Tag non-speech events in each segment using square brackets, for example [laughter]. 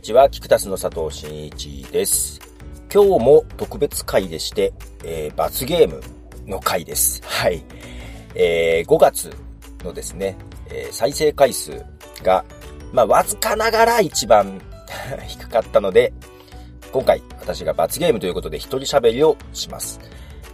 にちは、キクタスの佐藤真一です。今日も特別会でして、えー、罰ゲームの回です。はい。えー、5月のですね、えー、再生回数が、まあ、わずかながら一番 [laughs] 低かったので、今回私が罰ゲームということで一人喋りをします。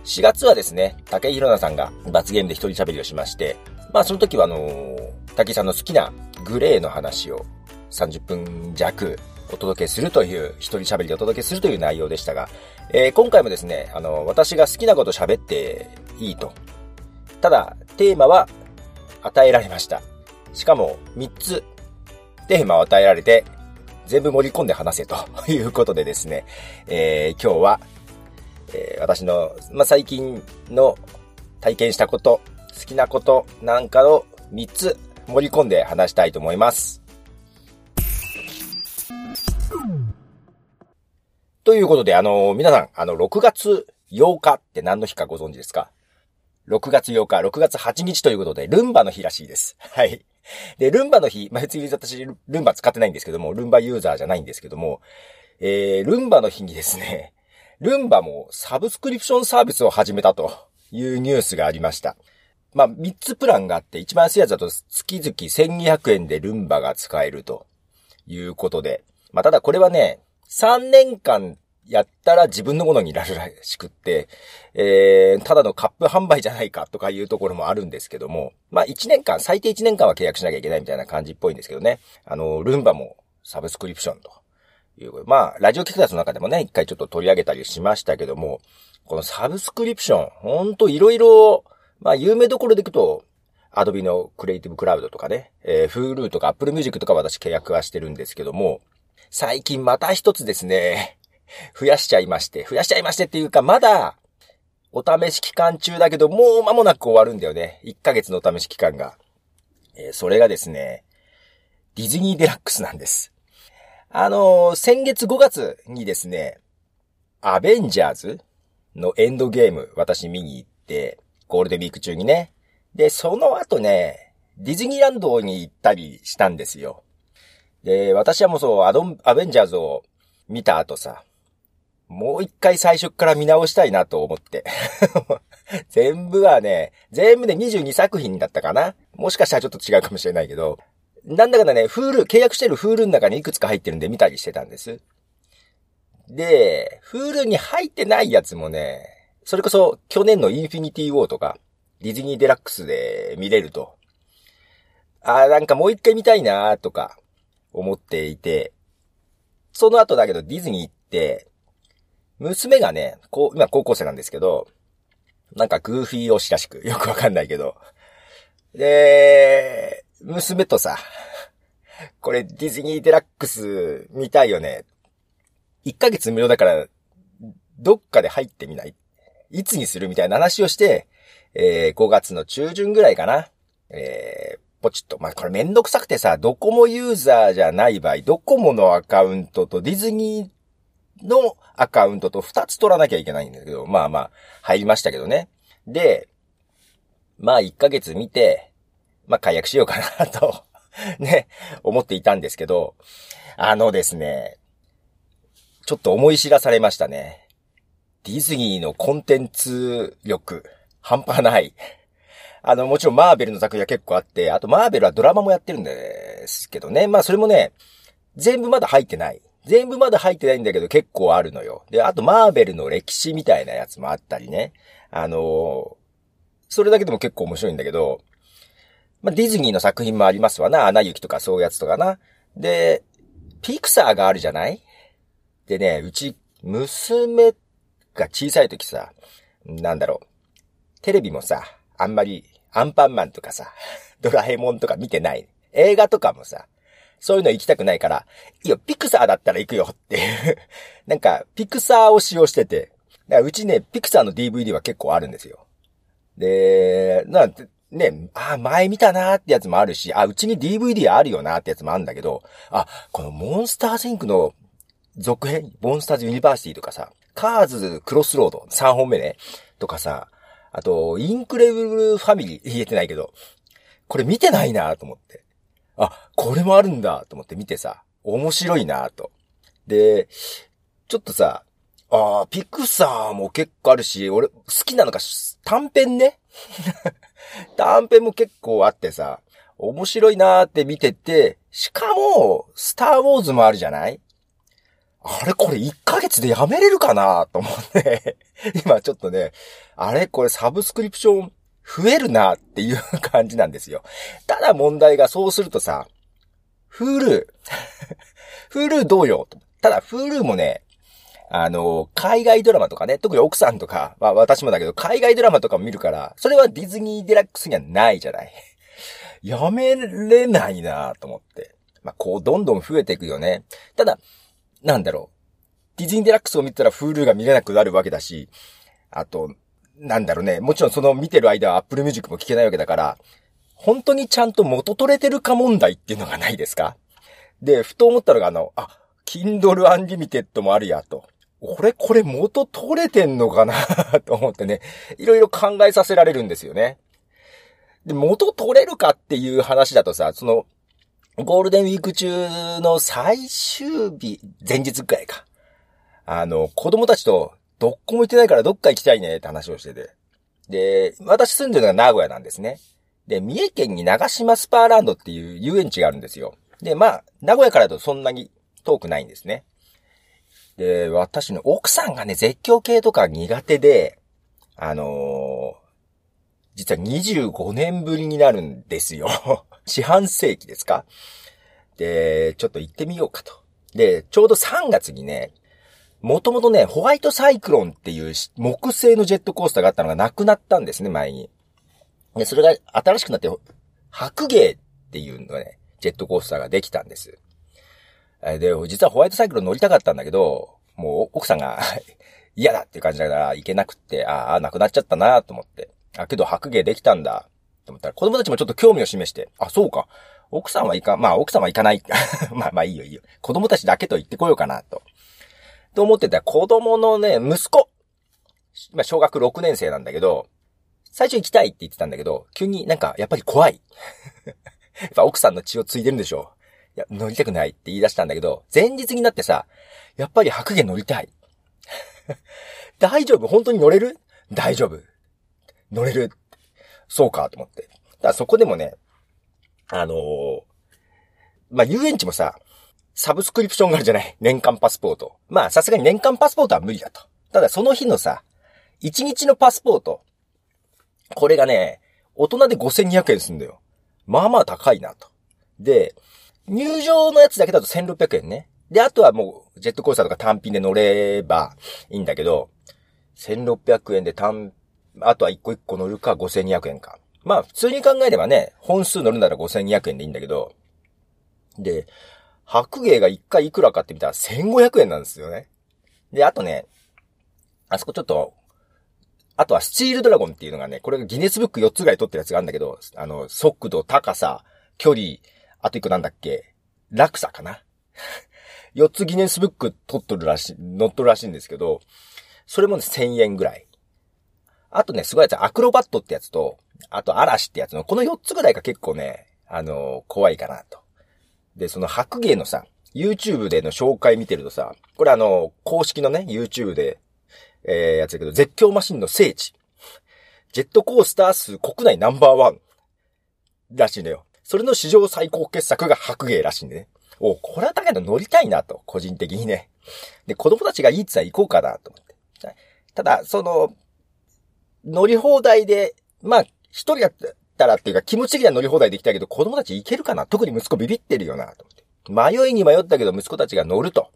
4月はですね、竹井宏奈さんが罰ゲームで一人喋りをしまして、まあその時はあのー、竹井さんの好きなグレーの話を30分弱お届けするという、一人喋りでお届けするという内容でしたが、えー、今回もですね、あの、私が好きなこと喋っていいと。ただ、テーマは与えられました。しかも、3つ、テーマを与えられて、全部盛り込んで話せと [laughs] いうことでですね、えー、今日は、えー、私の、まあ、最近の体験したこと、好きなことなんかを3つ盛り込んで話したいと思います。ということで、あの、皆さん、あの、6月8日って何の日かご存知ですか ?6 月8日、6月8日ということで、ルンバの日らしいです。[laughs] はい。で、ルンバの日、まあ、別に私、ルンバ使ってないんですけども、ルンバユーザーじゃないんですけども、えー、ルンバの日にですね、ルンバもサブスクリプションサービスを始めたというニュースがありました。まあ、3つプランがあって、一番安いやつだと月々1200円でルンバが使えるということで、まあ、ただこれはね、3年間やったら自分のものになるらしくって、えー、ただのカップ販売じゃないかとかいうところもあるんですけども、まあ1年間、最低1年間は契約しなきゃいけないみたいな感じっぽいんですけどね。あの、ルンバもサブスクリプションという。まあ、ラジオキクタスの中でもね、一回ちょっと取り上げたりしましたけども、このサブスクリプション、ほんといろいろ、まあ有名どころでいくと、アドビのクリエイティブクラウドとかね、えー、Hulu とか Apple Music とか私契約はしてるんですけども、最近また一つですね、増やしちゃいまして、増やしちゃいましてっていうか、まだ、お試し期間中だけど、もう間もなく終わるんだよね。1ヶ月のお試し期間が。えー、それがですね、ディズニーデラックスなんです。あのー、先月5月にですね、アベンジャーズのエンドゲーム、私見に行って、ゴールデンウィーク中にね。で、その後ね、ディズニーランドに行ったりしたんですよ。で、私はもうそう、アドン、アベンジャーズを見た後さ、もう一回最初から見直したいなと思って。[laughs] 全部はね、全部で22作品だったかなもしかしたらちょっと違うかもしれないけど、なんだかんだね、フール、契約してるフールの中にいくつか入ってるんで見たりしてたんです。で、フールに入ってないやつもね、それこそ去年のインフィニティウォーとか、ディズニーデラックスで見れると。ああ、なんかもう一回見たいなとか思っていて、その後だけどディズニー行って、娘がね、こう、今高校生なんですけど、なんかグーフィー推しらしく、[laughs] よくわかんないけど。で、娘とさ、これディズニーデラックス見たいよね。1ヶ月無料だから、どっかで入ってみない？いつにする？みたいな話をして、えー、5月の中旬ぐらいかな。えー、ポチッと。まあ、これめんどくさくてさ、ドコモユーザーじゃない場合、ドコモのアカウントとディズニーのアカウントと2つ取らなきゃいけないんだけど、まあまあ、入りましたけどね。で、まあ1ヶ月見て、まあ解約しようかなと [laughs] ね、思っていたんですけど、あのですね、ちょっと思い知らされましたね。ディズニーのコンテンツ力、半端ない。あの、もちろんマーベルの作品は結構あって、あとマーベルはドラマもやってるんですけどね。まあそれもね、全部まだ入ってない。全部まだ入ってないんだけど結構あるのよ。で、あとマーベルの歴史みたいなやつもあったりね。あの、それだけでも結構面白いんだけど、まあ、ディズニーの作品もありますわな。アナ雪とかそういうやつとかな。で、ピクサーがあるじゃない？でね、うち、娘が小さい時さ、なんだろう。テレビもさ、あんまり、アンパンマンとかさ、[laughs] ドラえもんとか見てない。映画とかもさ、そういうの行きたくないから、いや、ピクサーだったら行くよっていう [laughs] なんか、ピクサーを使用してて、うちね、ピクサーの DVD は結構あるんですよ。で、なんて、ね、あ、前見たなーってやつもあるし、あ、うちに DVD あるよなーってやつもあるんだけど、あ、このモンスターズインクの続編、モンスターズユニバーシティとかさ、カーズクロスロード3本目ね、とかさ、あと、インクレブルファミリー [laughs] 言えてないけど、これ見てないなと思って。あ、これもあるんだと思って見てさ、面白いなと。で、ちょっとさ、ああ、ピクサーも結構あるし、俺好きなのが短編ね。[laughs] 短編も結構あってさ、面白いなーって見てて、しかも、スターウォーズもあるじゃない？あれこれ1ヶ月でやめれるかなと思って、[laughs] 今ちょっとね、あれこれサブスクリプション増えるなっていう感じなんですよ。ただ問題がそうするとさ、フール、[laughs] フールどうよただフールもね、あの、海外ドラマとかね、特に奥さんとか、まあ私もだけど、海外ドラマとかも見るから、それはディズニーデラックスにはないじゃない。[laughs] やめれないなと思って。まあこう、どんどん増えていくよね。ただ、なんだろう。ディズニーデラックスを見たら Hulu が見れなくなるわけだし、あと、なんだろうね。もちろんその見てる間は Apple Music も聞けないわけだから、本当にちゃんと元取れてるか問題っていうのがないですか？で、ふと思ったのがあの、あ、Kindle Unlimited もあるやと。俺これ元取れてんのかな？[laughs] と思ってね、いろいろ考えさせられるんですよね。で、元取れるかっていう話だとさ、その、ゴールデンウィーク中の最終日、前日くらいか。あの、子供たちと、どっこも行ってないからどっか行きたいねって話をしてて。で、私住んでるのが名古屋なんですね。で、三重県に長島スパーランドっていう遊園地があるんですよ。で、まあ、名古屋からだとそんなに遠くないんですね。で、私の奥さんがね、絶叫系とか苦手で、あのー、実は25年ぶりになるんですよ。[laughs] 四半世紀ですか？で、ちょっと行ってみようかと。で、ちょうど3月にね、もともとね、ホワイトサイクロンっていう木製のジェットコースターがあったのがなくなったんですね、前に。で、それが新しくなって、白芸っていうのがね、ジェットコースターができたんです。で、実はホワイトサイクル乗りたかったんだけど、もう奥さんが [laughs] 嫌だっていう感じだから行けなくって、ああ、なくなっちゃったなと思って。あ、けど白芸できたんだ。と思ったら子供たちもちょっと興味を示して、あ、そうか。奥さんは行か、まあ奥さんは行かない。[laughs] まあまあいいよいいよ。子供たちだけと行ってこようかなと。と思ってた子供のね、息子。まあ小学6年生なんだけど、最初行きたいって言ってたんだけど、急になんかやっぱり怖い。[laughs] やっぱ奥さんの血を継いでるんでしょ。いや、乗りたくないって言い出したんだけど、前日になってさ、やっぱり白芸乗りたい。[laughs] 大丈夫？本当に乗れる？大丈夫。乗れる。そうか、と思って。だからそこでもね、あのー、まあ、遊園地もさ、サブスクリプションがあるじゃない？年間パスポート。まあ、さすがに年間パスポートは無理だと。ただその日のさ、1日のパスポート。これがね、大人で5200円すんだよ。まあまあ高いなと。で、入場のやつだけだと1600円ね。で、あとはもう、ジェットコースターとか単品で乗ればいいんだけど、1600円で単、あとは一個一個乗るか5200円か。まあ、普通に考えればね、本数乗るなら5200円でいいんだけど、で、白芸が一回いくらかって見たら1500円なんですよね。で、あとね、あそこちょっと、あとはスチールドラゴンっていうのがね、これがギネスブック4つぐらい取ってるやつがあるんだけど、あの、速度、高さ、距離、あと一個なんだっけ落差かな [laughs] 4つギネスブック取っとるらしい、乗っとるらしいんですけど、それもね、1000円ぐらい。あとね、すごいやつ、アクロバットってやつと、あと嵐ってやつの、この4つぐらいが結構ね、あのー、怖いかなと。で、その白芸のさ、YouTube での紹介見てるとさ、これあの、公式のね、YouTube で、えー、やつだけど、絶叫マシンの聖地。ジェットコースター数国内ナンバーワン。らしいのよ。それの史上最高傑作が白芸らしいんでね。お、これはだけど乗りたいなと、個人的にね。で、子供たちがいいって言ったら行こうかなと思って。ただ、その、乗り放題で、まあ、一人だったらっていうか気持ち的には乗り放題できたけど、子供たち行けるかな？特に息子ビビってるよなと思って。迷いに迷ったけど息子たちが乗ると。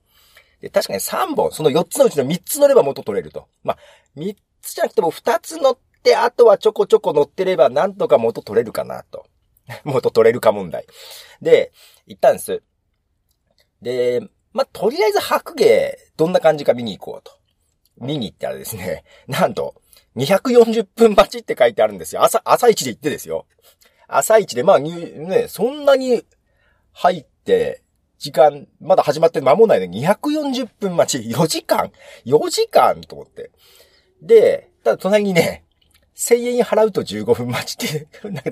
で、確かに3本、その4つのうちの3つ乗れば元取れると。まあ、3つじゃなくても2つ乗って、あとはちょこちょこ乗ってればなんとか元取れるかなと。[laughs] 元取れるか問題。で、行ったんです。で、まあ、とりあえず白芸、どんな感じか見に行こうと。見に行ったらですね、なんと、240分待ちって書いてあるんですよ。朝、朝一で行ってですよ。朝一で、まあ、ね、そんなに入って、時間、まだ始まって間もないのに240分待ち、4時間 ?4 時間と思って。で、ただ隣にね、1000円払うと15分待ちって、なんか、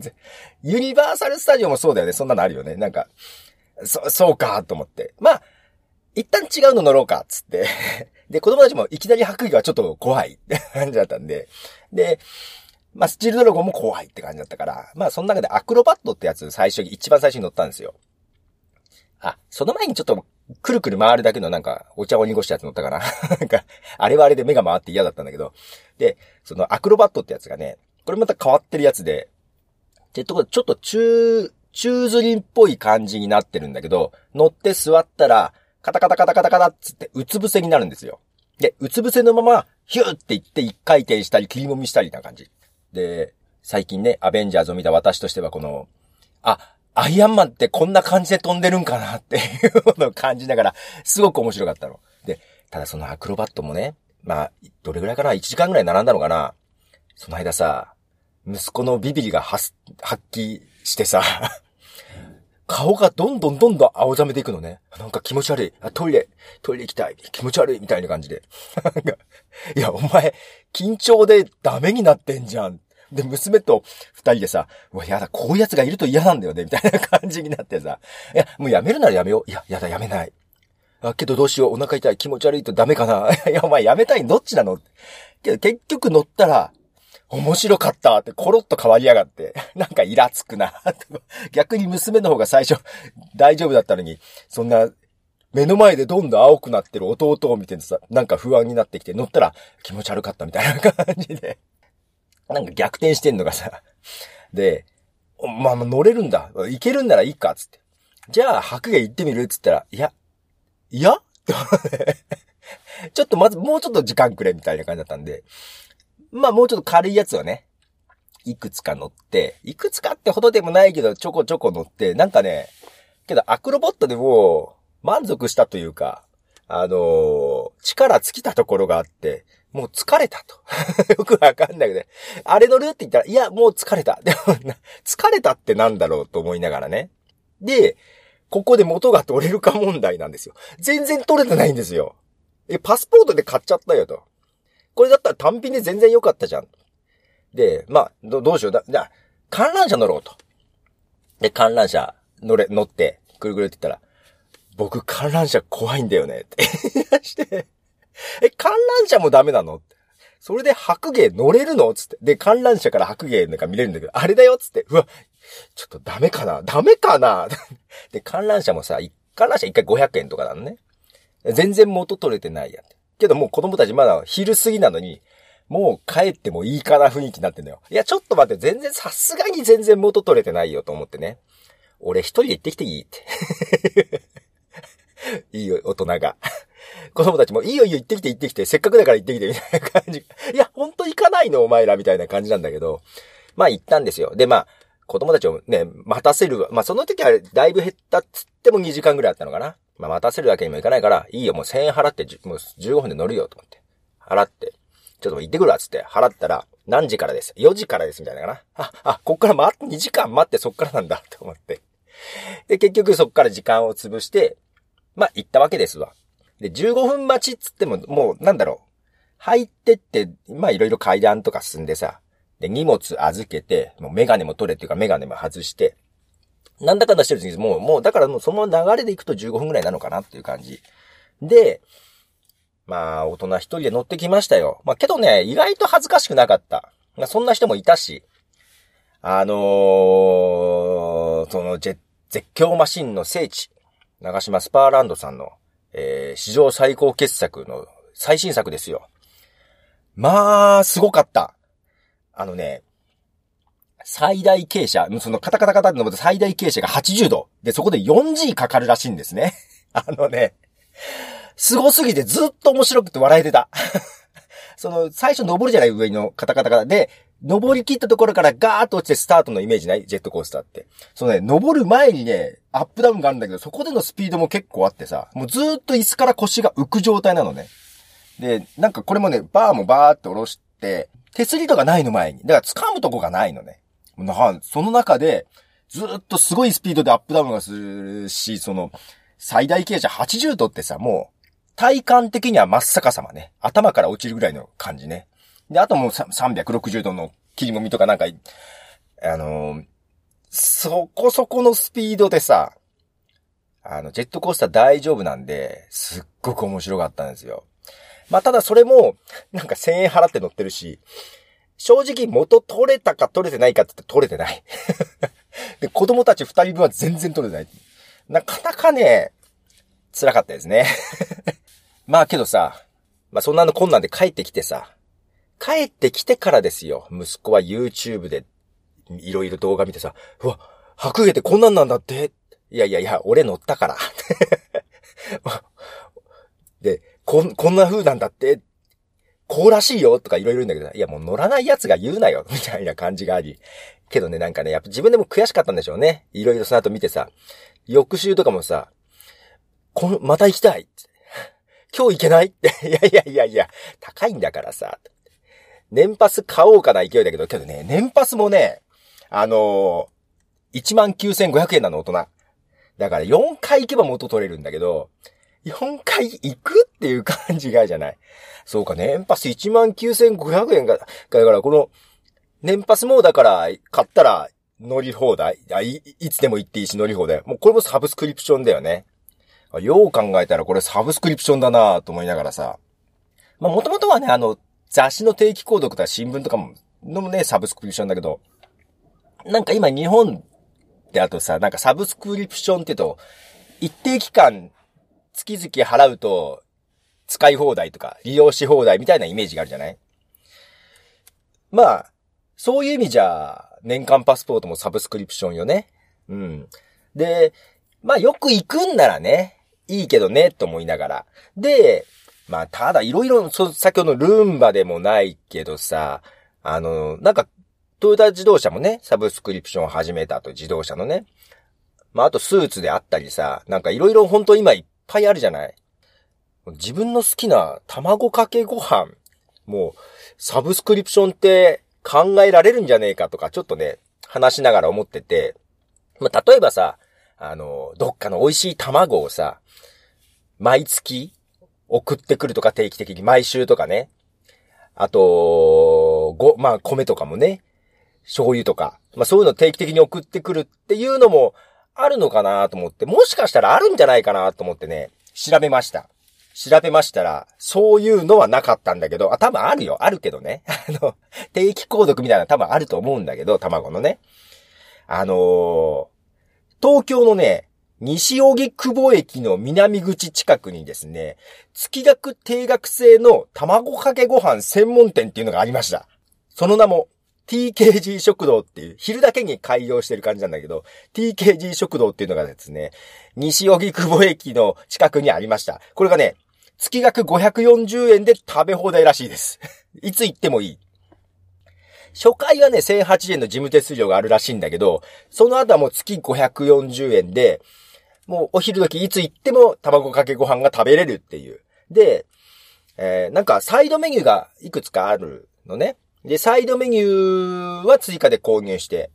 ユニバーサルスタジオもそうだよね。そんなのあるよね。なんか、そ、そうか、と思って。まあ、一旦違うの乗ろうか、つってで、子供たちもいきなり白衣はちょっと怖いって感じだったんで。で、まあ、スチールドラゴンも怖いって感じだったから、まあ、その中でアクロバットってやつ最初に、一番最初に乗ったんですよ。あ、その前にちょっと、くるくる回るだけのなんか、お茶を濁したやつ乗ったかな。[laughs] なんか、あれはあれで目が回って嫌だったんだけど。で、そのアクロバットってやつがね、これまた変わってるやつで、ってところちょっと中、中ずりっぽい感じになってるんだけど、乗って座ったら、カタカタカタカタカタっつってうつ伏せになるんですよ。で、うつ伏せのまま、ヒューって言って一回転したり、切りもみしたりな感じ。で、最近ね、アベンジャーズを見た私としてはこの、あ、アイアンマンってこんな感じで飛んでるんかなっていう [laughs] のを感じながら、すごく面白かったの。で、ただそのアクロバットもね、まあ、どれぐらいかな ?1 時間ぐらい並んだのかな？その間さ、息子のビビリが発揮してさ、顔がどんどんどんどん青ざめていくのね。なんか気持ち悪い。あ、トイレ、トイレ行きたい。気持ち悪い。みたいな感じで。いや、お前、緊張でダメになってんじゃん。で、娘と二人でさ、うわ、やだ、こういう奴がいると嫌なんだよね、みたいな感じになってさ。いや、もうやめるならやめよう。いや、やだ、やめない。あ、けどどうしよう、お腹痛い、気持ち悪いとダメかな。いや、お前やめたいどっちなの？けど結局乗ったら、面白かったってコロッと変わりやがって、[laughs] なんかイラつくな。逆に娘の方が最初大丈夫だったのに、そんな目の前でどんどん青くなってる弟を見てさ、なんか不安になってきて乗ったら気持ち悪かったみたいな感じで、[laughs] なんか逆転してんのがさ、で、まあ、乗れるんだ。行けるんならいいか、つって。じゃあ、白芸行ってみるっつったら、いや、いや？[laughs] ちょっとまず、もうちょっと時間くれ、みたいな感じだったんで、まあもうちょっと軽いやつをね、いくつか乗って、いくつかってほどでもないけど、ちょこちょこ乗って、なんかね、けどアクロボットでも満足したというか、あのー、力尽きたところがあって、もう疲れたと。[laughs] よくわかんないけど、ねあれ乗るって言ったら、いや、もう疲れた。でも、疲れたってなんだろうと思いながらね。で、ここで元が取れるか問題なんですよ。全然取れてないんですよ。え、パスポートで買っちゃったよと。これだったら単品で全然良かったじゃん。で、まあ、ど、どうしよう。だ、じゃあ、観覧車乗ろうと。で、観覧車乗れ、乗って、ぐるぐるって言ったら、僕観覧車怖いんだよね。ってして、え、観覧車もダメなの？それで白芸乗れるの？つって。で、観覧車から白芸なんか見れるんだけど、あれだよ？つって。うわ、ちょっとダメかな？ダメかな？で、観覧車もさ、観覧車一回500円とかなのね。全然元取れてないやん。けどもう子供たちまだ昼過ぎなのに、もう帰ってもいいかな雰囲気になってんだよ。いや、ちょっと待って、全然、さすがに全然元取れてないよと思ってね。俺一人で行ってきていいって。[laughs] いいよ、大人が。子供たちも、いいよいいよ行ってきて行ってきて、せっかくだから行ってきて、みたいな感じ。いや、ほんと行かないのお前ら、みたいな感じなんだけど。まあ行ったんですよ。で、まあ、子供たちをね、待たせる。まあその時はだいぶ減ったっつっても2時間ぐらいあったのかな。まあ、待たせるわけにもいかないから、いいよ、もう1000円払って、もう15分で乗るよ、と思って。払って、ちょっと行ってくるわ、つって、払ったら、何時からです ?4 時からです、みたいなかな。あ、あ、こっから待って、2時間待って、そっからなんだ、と思って。で、結局そっから時間を潰して、まあ、行ったわけですわ。で、15分待ちっつっても、もう、なんだろう。入ってって、まあ、いろいろ階段とか進んでさ、で、荷物預けて、もうメガネも取れっていうかメガネも外して、なんだかんだしてるうちに、もう、もう、だからもうその流れで行くと15分くらいなのかなっていう感じ。で、まあ、大人一人で乗ってきましたよ。まあ、けどね、意外と恥ずかしくなかった。まあ、そんな人もいたし、あのー、その、絶叫マシンの聖地、長島スパーランドさんの、えー、史上最高傑作の最新作ですよ。まあ、すごかった。あのね、最大傾斜、そのカタカタカタって登って最大傾斜が80度。で、そこで 4G かかるらしいんですね。[laughs] あのね、凄すぎてずっと面白くて笑えてた。[laughs] その、最初登るじゃない上のカタカタカタで、登り切ったところからガーッと落ちてスタートのイメージない？ジェットコースターって。そのね、登る前にね、アップダウンがあるんだけど、そこでのスピードも結構あってさ、もうずっと椅子から腰が浮く状態なのね。で、なんかこれもね、バーもバーって下ろして、手すりとかないの前に。だから掴むとこがないのね。その中で、ずっとすごいスピードでアップダウンがするし、その、最大傾斜80度ってさ、もう、体感的には真っ逆さまね。頭から落ちるぐらいの感じね。で、あともう360度の切りもみとかなんか、あのー、そこそこのスピードでさ、あの、ジェットコースター大丈夫なんで、すっごく面白かったんですよ。まあ、ただそれも、なんか1000円払って乗ってるし、正直元取れたか取れてないかって言って取れてない。[laughs] で、子供たち二人分は全然取れてない。なかなかね、辛かったですね。[laughs] まあけどさ、まあそんなの困難で帰ってきてさ、帰ってきてからですよ。息子は YouTube でいろいろ動画見てさ、うわ、白毛ってこんなんなんだって。いやいやいや、俺乗ったから。[laughs] で、こん、こんな風なんだって。こうらしいよとかいろいろ言うんだけど、いやもう乗らない奴が言うなよ、[laughs] みたいな感じがあり。けどね、なんかね、やっぱ自分でも悔しかったんでしょうね。いろいろその後見てさ、翌週とかもさ、この、また行きたい。[laughs] 今日行けないって。[laughs] いやいやいやいや、高いんだからさ。年パス買おうかな勢いだけど、けどね、年パスもね、あのー、19,500円なの大人。だから4回行けば元取れるんだけど、4回行くっていう感じがじゃない。そうか、年パス19,500円が、だからこの、年パスもだから、買ったら乗り放題い。いつでも行っていいし乗り放題。もうこれもサブスクリプションだよね。よう考えたらこれサブスクリプションだなと思いながらさ。まあもともとはね、あの、雑誌の定期購読とか新聞とかも、のもね、サブスクリプションだけど、なんか今日本ってあとさ、なんかサブスクリプションって言うと、一定期間、月々払うと、使い放題とか、利用し放題みたいなイメージがあるじゃない？まあ、そういう意味じゃ、年間パスポートもサブスクリプションよね。うん。で、まあよく行くんならね、いいけどね、と思いながら。で、まあただいろいろ、先ほどのルンバでもないけどさ、あの、なんか、トヨタ自動車もね、サブスクリプションを始めたと、自動車のね。まああとスーツであったりさ、なんかいろいろ本当今いっぱいあるじゃない？自分の好きな卵かけご飯、もう、サブスクリプションって考えられるんじゃねえかとか、ちょっとね、話しながら思ってて、まあ、例えばさ、あの、どっかの美味しい卵をさ、毎月送ってくるとか定期的に毎週とかね。あと、ご、まあ、米とかもね、醤油とか、まあそういうの定期的に送ってくるっていうのもあるのかなと思って、もしかしたらあるんじゃないかなと思ってね、調べました。調べましたら、そういうのはなかったんだけど、あ、多分あるよ。あるけどね。[laughs] あの、定期購読みたいな多分あると思うんだけど、卵のね。あのー、東京のね、西荻窪駅の南口近くにですね、月額定額制の卵かけご飯専門店っていうのがありました。その名も、TKG 食堂っていう、昼だけに開業してる感じなんだけど、TKG 食堂っていうのがですね、西荻窪駅の近くにありました。これがね、月額540円で食べ放題らしいです。[laughs] いつ行ってもいい。初回はね、1008円の事務手数料があるらしいんだけど、その後はもう月540円で、もうお昼時いつ行っても卵かけご飯が食べれるっていう。で、えー、なんかサイドメニューがいくつかあるのね。で、サイドメニューは追加で購入して。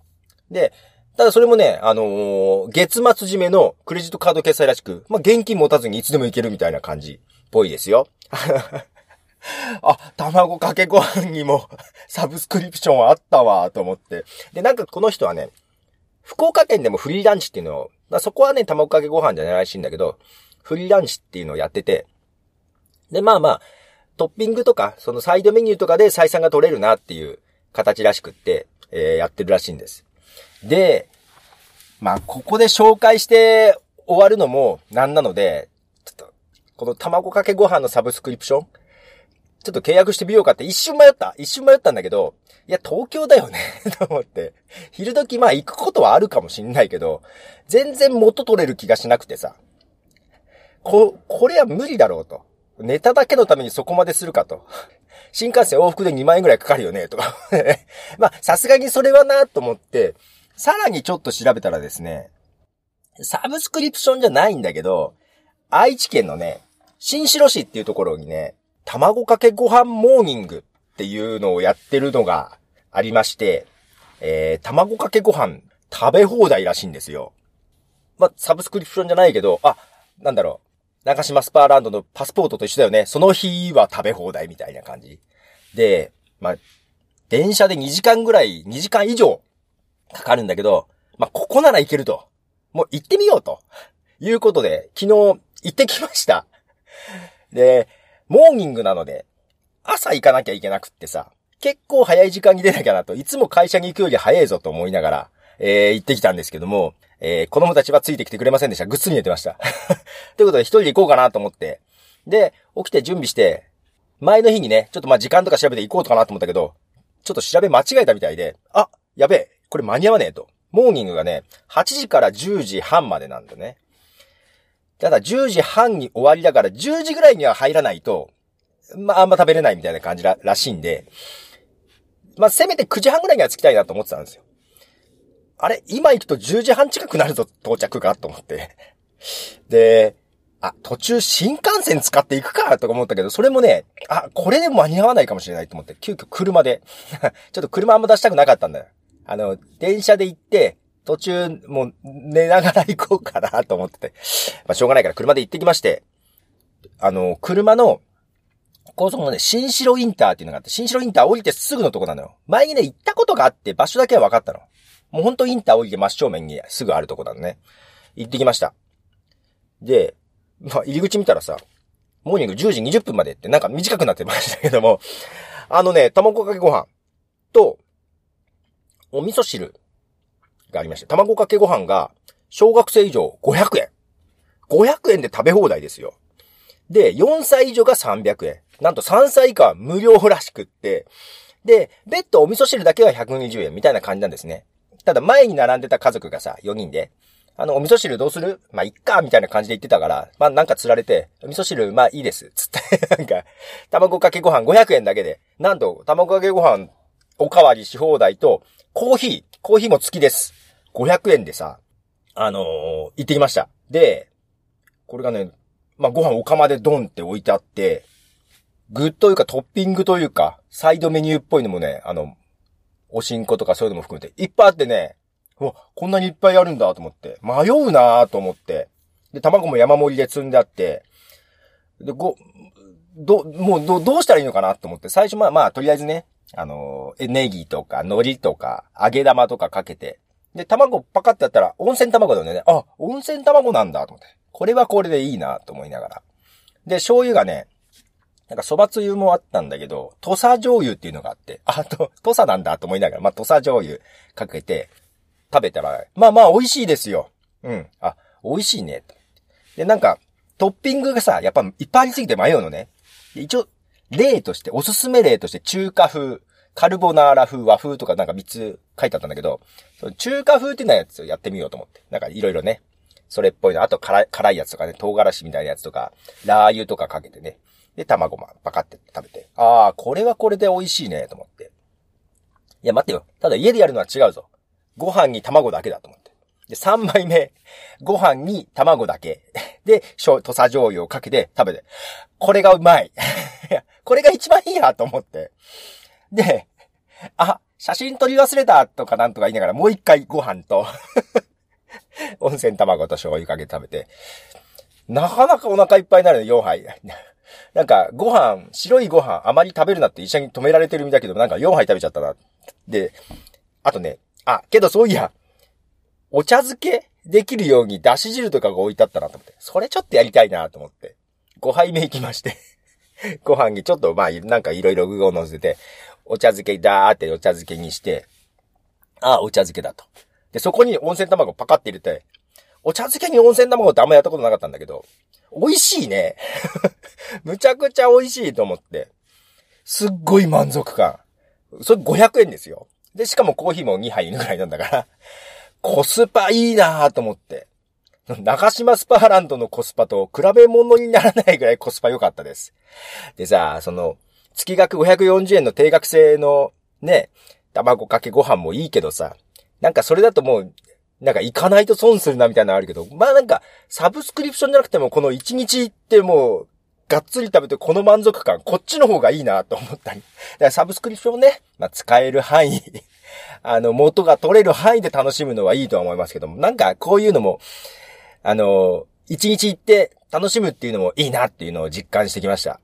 で、ただそれもね、あのー、月末締めのクレジットカード決済らしく、まあ、現金持たずにいつでも行けるみたいな感じ。ぽいですよ。[laughs] あ、卵かけご飯にも [laughs] サブスクリプションあったわ、と思って。で、なんかこの人はね、福岡県でもフリーランチっていうのを、ま、そこはね、卵かけご飯じゃないらしいんだけど、フリーランチっていうのをやってて、で、まあまあ、トッピングとか、そのサイドメニューとかで採算が取れるなっていう形らしくって、えー、やってるらしいんです。で、まあ、ここで紹介して終わるのもなんなので、ちょっとこの卵かけご飯のサブスクリプションちょっと契約してみようかって一瞬迷った。一瞬迷ったんだけど、いや、東京だよね [laughs] と思って。昼時まあ行くことはあるかもしんないけど、全然元取れる気がしなくてさ。こ、これは無理だろうと。ネタだけのためにそこまでするかと。[laughs] 新幹線往復で2万円くらいかかるよね、とか [laughs] まあ、さすがにそれはなと思って、さらにちょっと調べたらですね、サブスクリプションじゃないんだけど、愛知県のね、新城市っていうところにね、卵かけご飯モーニングっていうのをやってるのがありまして、えー、卵かけご飯食べ放題らしいんですよ。まあ、サブスクリプションじゃないけど、あ、なんだろう。長島スパーランドのパスポートと一緒だよね。その日は食べ放題みたいな感じ。で、まあ、電車で2時間ぐらい、2時間以上かかるんだけど、まあ、ここなら行けると。もう行ってみようと。いうことで、昨日行ってきました。で、モーニングなので、朝行かなきゃいけなくってさ、結構早い時間に出なきゃなと、いつも会社に行くより早いぞと思いながら、えー、行ってきたんですけども、えー、子供たちはついてきてくれませんでした。ぐっすり寝てました。[laughs] ということで一人で行こうかなと思って、で、起きて準備して、前の日にね、ちょっとまあ時間とか調べて行こうとかなと思ったけど、ちょっと調べ間違えたみたいで、あ、やべえ、これ間に合わねえと。モーニングがね、8時から10時半までなんだね。ただ10時半に終わりだから10時ぐらいには入らないと、まああんま食べれないみたいな感じららしいんで、まあせめて9時半ぐらいには着きたいなと思ってたんですよ。あれ今行くと10時半近くなるぞ、到着が、と思って。[laughs] で、あ、途中新幹線使っていくかとか思ったけど、それもね、あ、これでも間に合わないかもしれないと思って、急遽車で。[laughs] ちょっと車あんま出したくなかったんだよ。あの、電車で行って、途中、もう、寝ながら行こうかなと思ってて。まあ、しょうがないから車で行ってきまして、あの、車の、高速のね、新城インターっていうのがあって、新城インター降りてすぐのとこなのよ。前にね、行ったことがあって、場所だけは分かったの。もうほんとインター降りて真正面にすぐあるとこなのね。行ってきました。で、まあ、入り口見たらさ、モーニング10時20分までってなんか短くなってましたけども、あのね、卵かけご飯と、お味噌汁がありました。卵かけご飯が、小学生以上500円。500円で食べ放題ですよ。で、4歳以上が300円。なんと3歳以下は無料らしくって、で、別途お味噌汁だけは120円みたいな感じなんですね。ただ前に並んでた家族がさ、4人で、あの、お味噌汁どうする？まあ、いっか、みたいな感じで言ってたから、まあ、なんか釣られて、お味噌汁、まあ、いいです。つって、[laughs] なんか、卵かけご飯500円だけで、なんと、卵かけご飯、おかわりし放題と、コーヒー、コーヒーも付きです。500円でさ、あのー、行ってきました。で、これがね、まあ、ご飯お釜でドンって置いてあって、具というかトッピングというか、サイドメニューっぽいのもね、あの、おしんことかそういうのも含めて、いっぱいあってね、うわ、こんなにいっぱいあるんだと思って、迷うなと思って、で、卵も山盛りで積んであって、で、ご、ど、もう、ど、どうしたらいいのかなと思って、最初まあまあ、とりあえずね、あの、ネギとか、海苔とか、揚げ玉とかかけて、で、卵パカってやったら、温泉卵だよね。あ、温泉卵なんだ、と思って。これはこれでいいな、と思いながら。で、醤油がね、なんか蕎麦つゆもあったんだけど、土佐醤油っていうのがあって、あと、土佐なんだと思いながら、まあ、土佐醤油かけて食べたら、まあまあ美味しいですよ。うん。あ、美味しいね。で、なんか、トッピングがさ、やっぱいっぱいありすぎて迷うのね。一応、例として、おすすめ例として中華風、カルボナーラ風、和風とかなんか3つ書いてあったんだけど、その中華風っていうのやつをやってみようと思って。なんかいろいろね、それっぽいの。あと辛、辛いやつとかね、唐辛子みたいなやつとか、ラー油とかかけてね。で、卵もパカって食べて。ああ、これはこれで美味しいね、と思って。いや、待ってよ。ただ家でやるのは違うぞ。ご飯に卵だけだと思って。で、3枚目、ご飯に卵だけ。で、土佐醤油をかけて食べて。これがうまい。[laughs] これが一番いいやと思って。で、あ、写真撮り忘れたとかなんとか言いながらもう一回ご飯と温泉卵と醤油かけて食べて、なかなかお腹いっぱいになるね、4杯。なんか、ご飯、白いご飯あまり食べるなって医者に止められてるみたいだけど、なんか4杯食べちゃったな。で、あとね、あ、けどそういや、お茶漬けできるようにだし汁とかが置いてあったなと思って。それちょっとやりたいなと思って。5杯目行きまして [laughs] ご飯にちょっとまあ、なんかいろいろ具を乗せて、お茶漬けだーってお茶漬けにして、ああ、お茶漬けだと。で、そこに温泉卵パカって入れて、お茶漬けに温泉卵ってあんまやったことなかったんだけど、美味しいね。[laughs] むちゃくちゃ美味しいと思って。すっごい満足感。それ500円ですよ。で、しかもコーヒーも2杯ぐらいなんだから、コスパいいなぁと思って。中島スパーランドのコスパと比べ物にならないぐらい [laughs] コスパ良かったです。でさ、その、月額540円の定額制のね、卵かけご飯もいいけどさ、なんかそれだともう、なんか行かないと損するなみたいなのあるけど、まあなんか、サブスクリプションじゃなくてもこの1日行ってもう、がっつり食べてこの満足感、こっちの方がいいなと思ったり。だからサブスクリプションね、まあ使える範囲、[laughs] あの、元が取れる範囲で楽しむのはいいとは思いますけども、なんかこういうのも、あの、1日行って楽しむっていうのもいいなっていうのを実感してきました。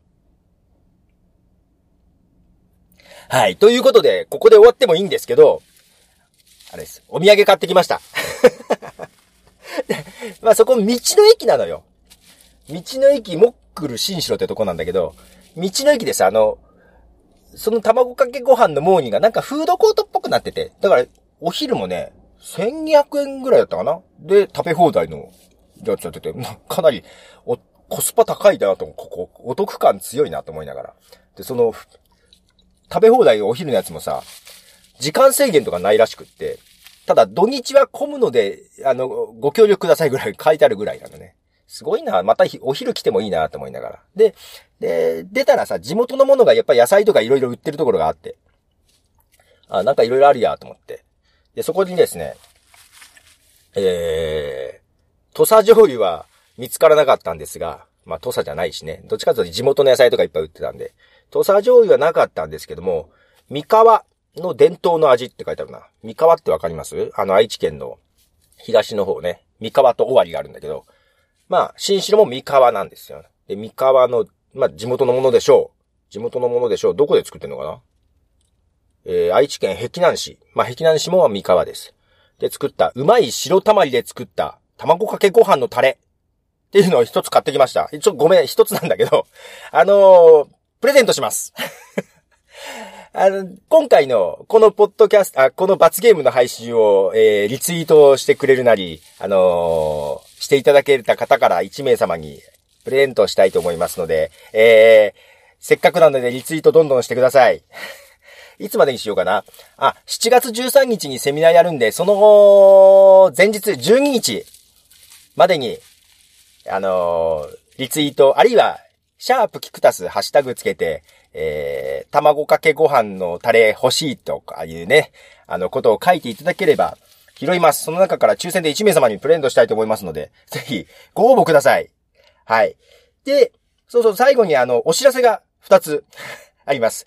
はい。ということで、ここで終わってもいいんですけど、あれです。お土産買ってきました。[laughs] まあそこ道の駅なのよ。道の駅モックル新城ってとこなんだけど、道の駅でさ、あの、その卵かけご飯のモーニングがなんかフードコートっぽくなってて、だからお昼もね、1200円ぐらいだったかな？で、食べ放題のやつやってて、かなりおコスパ高いだなと、ここ、お得感強いなと思いながら。で、その、食べ放題お昼のやつもさ、時間制限とかないらしくって、ただ土日は混むので、あの、ご協力くださいぐらい書いてあるぐらいなのね。すごいな。またお昼来てもいいなと思いながら。で、で、出たらさ、地元のものがやっぱ野菜とか色々売ってるところがあって。あ、なんか色々あるやと思って。で、そこにですね、えー、土佐醤油は見つからなかったんですが、まあ土佐じゃないしね。どっちかというと地元の野菜とかいっぱい売ってたんで、土佐醤油はなかったんですけども、三河の伝統の味って書いてあるな。三河ってわかります？あの愛知県の東の方ね。三河と尾張があるんだけど、まあ、新城も三河なんですよ。で、三河の、まあ、地元のものでしょう。地元のものでしょう。どこで作ってんのかな？えー、愛知県碧南市。まあ、碧南市も三河です。で、作った、うまい白たまりで作った、卵かけご飯のタレ。っていうのを一つ買ってきました。ちょごめん、一つなんだけど、あのー、プレゼントします。あの、今回の、このポッドキャスト、あ、この罰ゲームの配信を、えー、リツイートしてくれるなり、あのー、していただけた方から1名様にプレゼントしたいと思いますので、えー、せっかくなのでリツイートどんどんしてください。[laughs] いつまでにしようかな。あ、7月13日にセミナーやるんで、その後前日12日までに、あのー、リツイート、あるいは、シャープキクタスハッシュタグつけて、えー、卵かけご飯のタレ欲しいとかいうね、あの、ことを書いていただければ、拾います。その中から抽選で1名様にプレゼントしたいと思いますので、ぜひ、ご応募ください。はい。で、そうそう、最後にあの、お知らせが2つあります。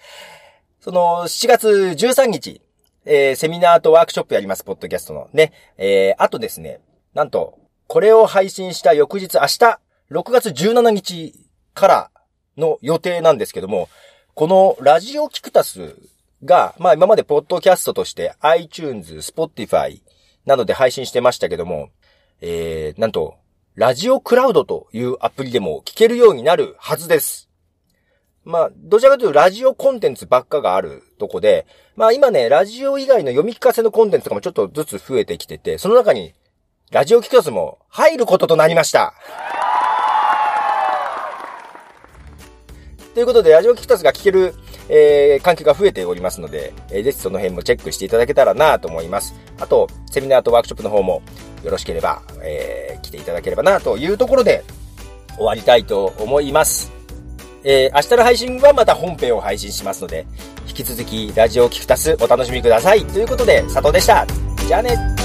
その、7月13日、えー、セミナーとワークショップやります、ポッドキャストの。ね。えー、あとですね、なんと、これを配信した翌日、明日、6月17日からの予定なんですけども、このラジオキクタスが、まあ今までポッドキャストとして iTunes、Spotify などで配信してましたけども、えー、なんと、ラジオクラウドというアプリでも聞けるようになるはずです。まあ、どちらかというとラジオコンテンツばっかがあるとこで、まあ今ね、ラジオ以外の読み聞かせのコンテンツとかもちょっとずつ増えてきてて、その中に、ラジオキクタスも入ることとなりました。ということで、ラジオキクタスが聞ける、えー、環境が増えておりますので、えー、ぜひその辺もチェックしていただけたらなと思います。あと、セミナーとワークショップの方もよろしければ、えー、来ていただければなというところで終わりたいと思います。えー、明日の配信はまた本編を配信しますので、引き続きラジオキクタスお楽しみください。ということで、佐藤でした。じゃあね。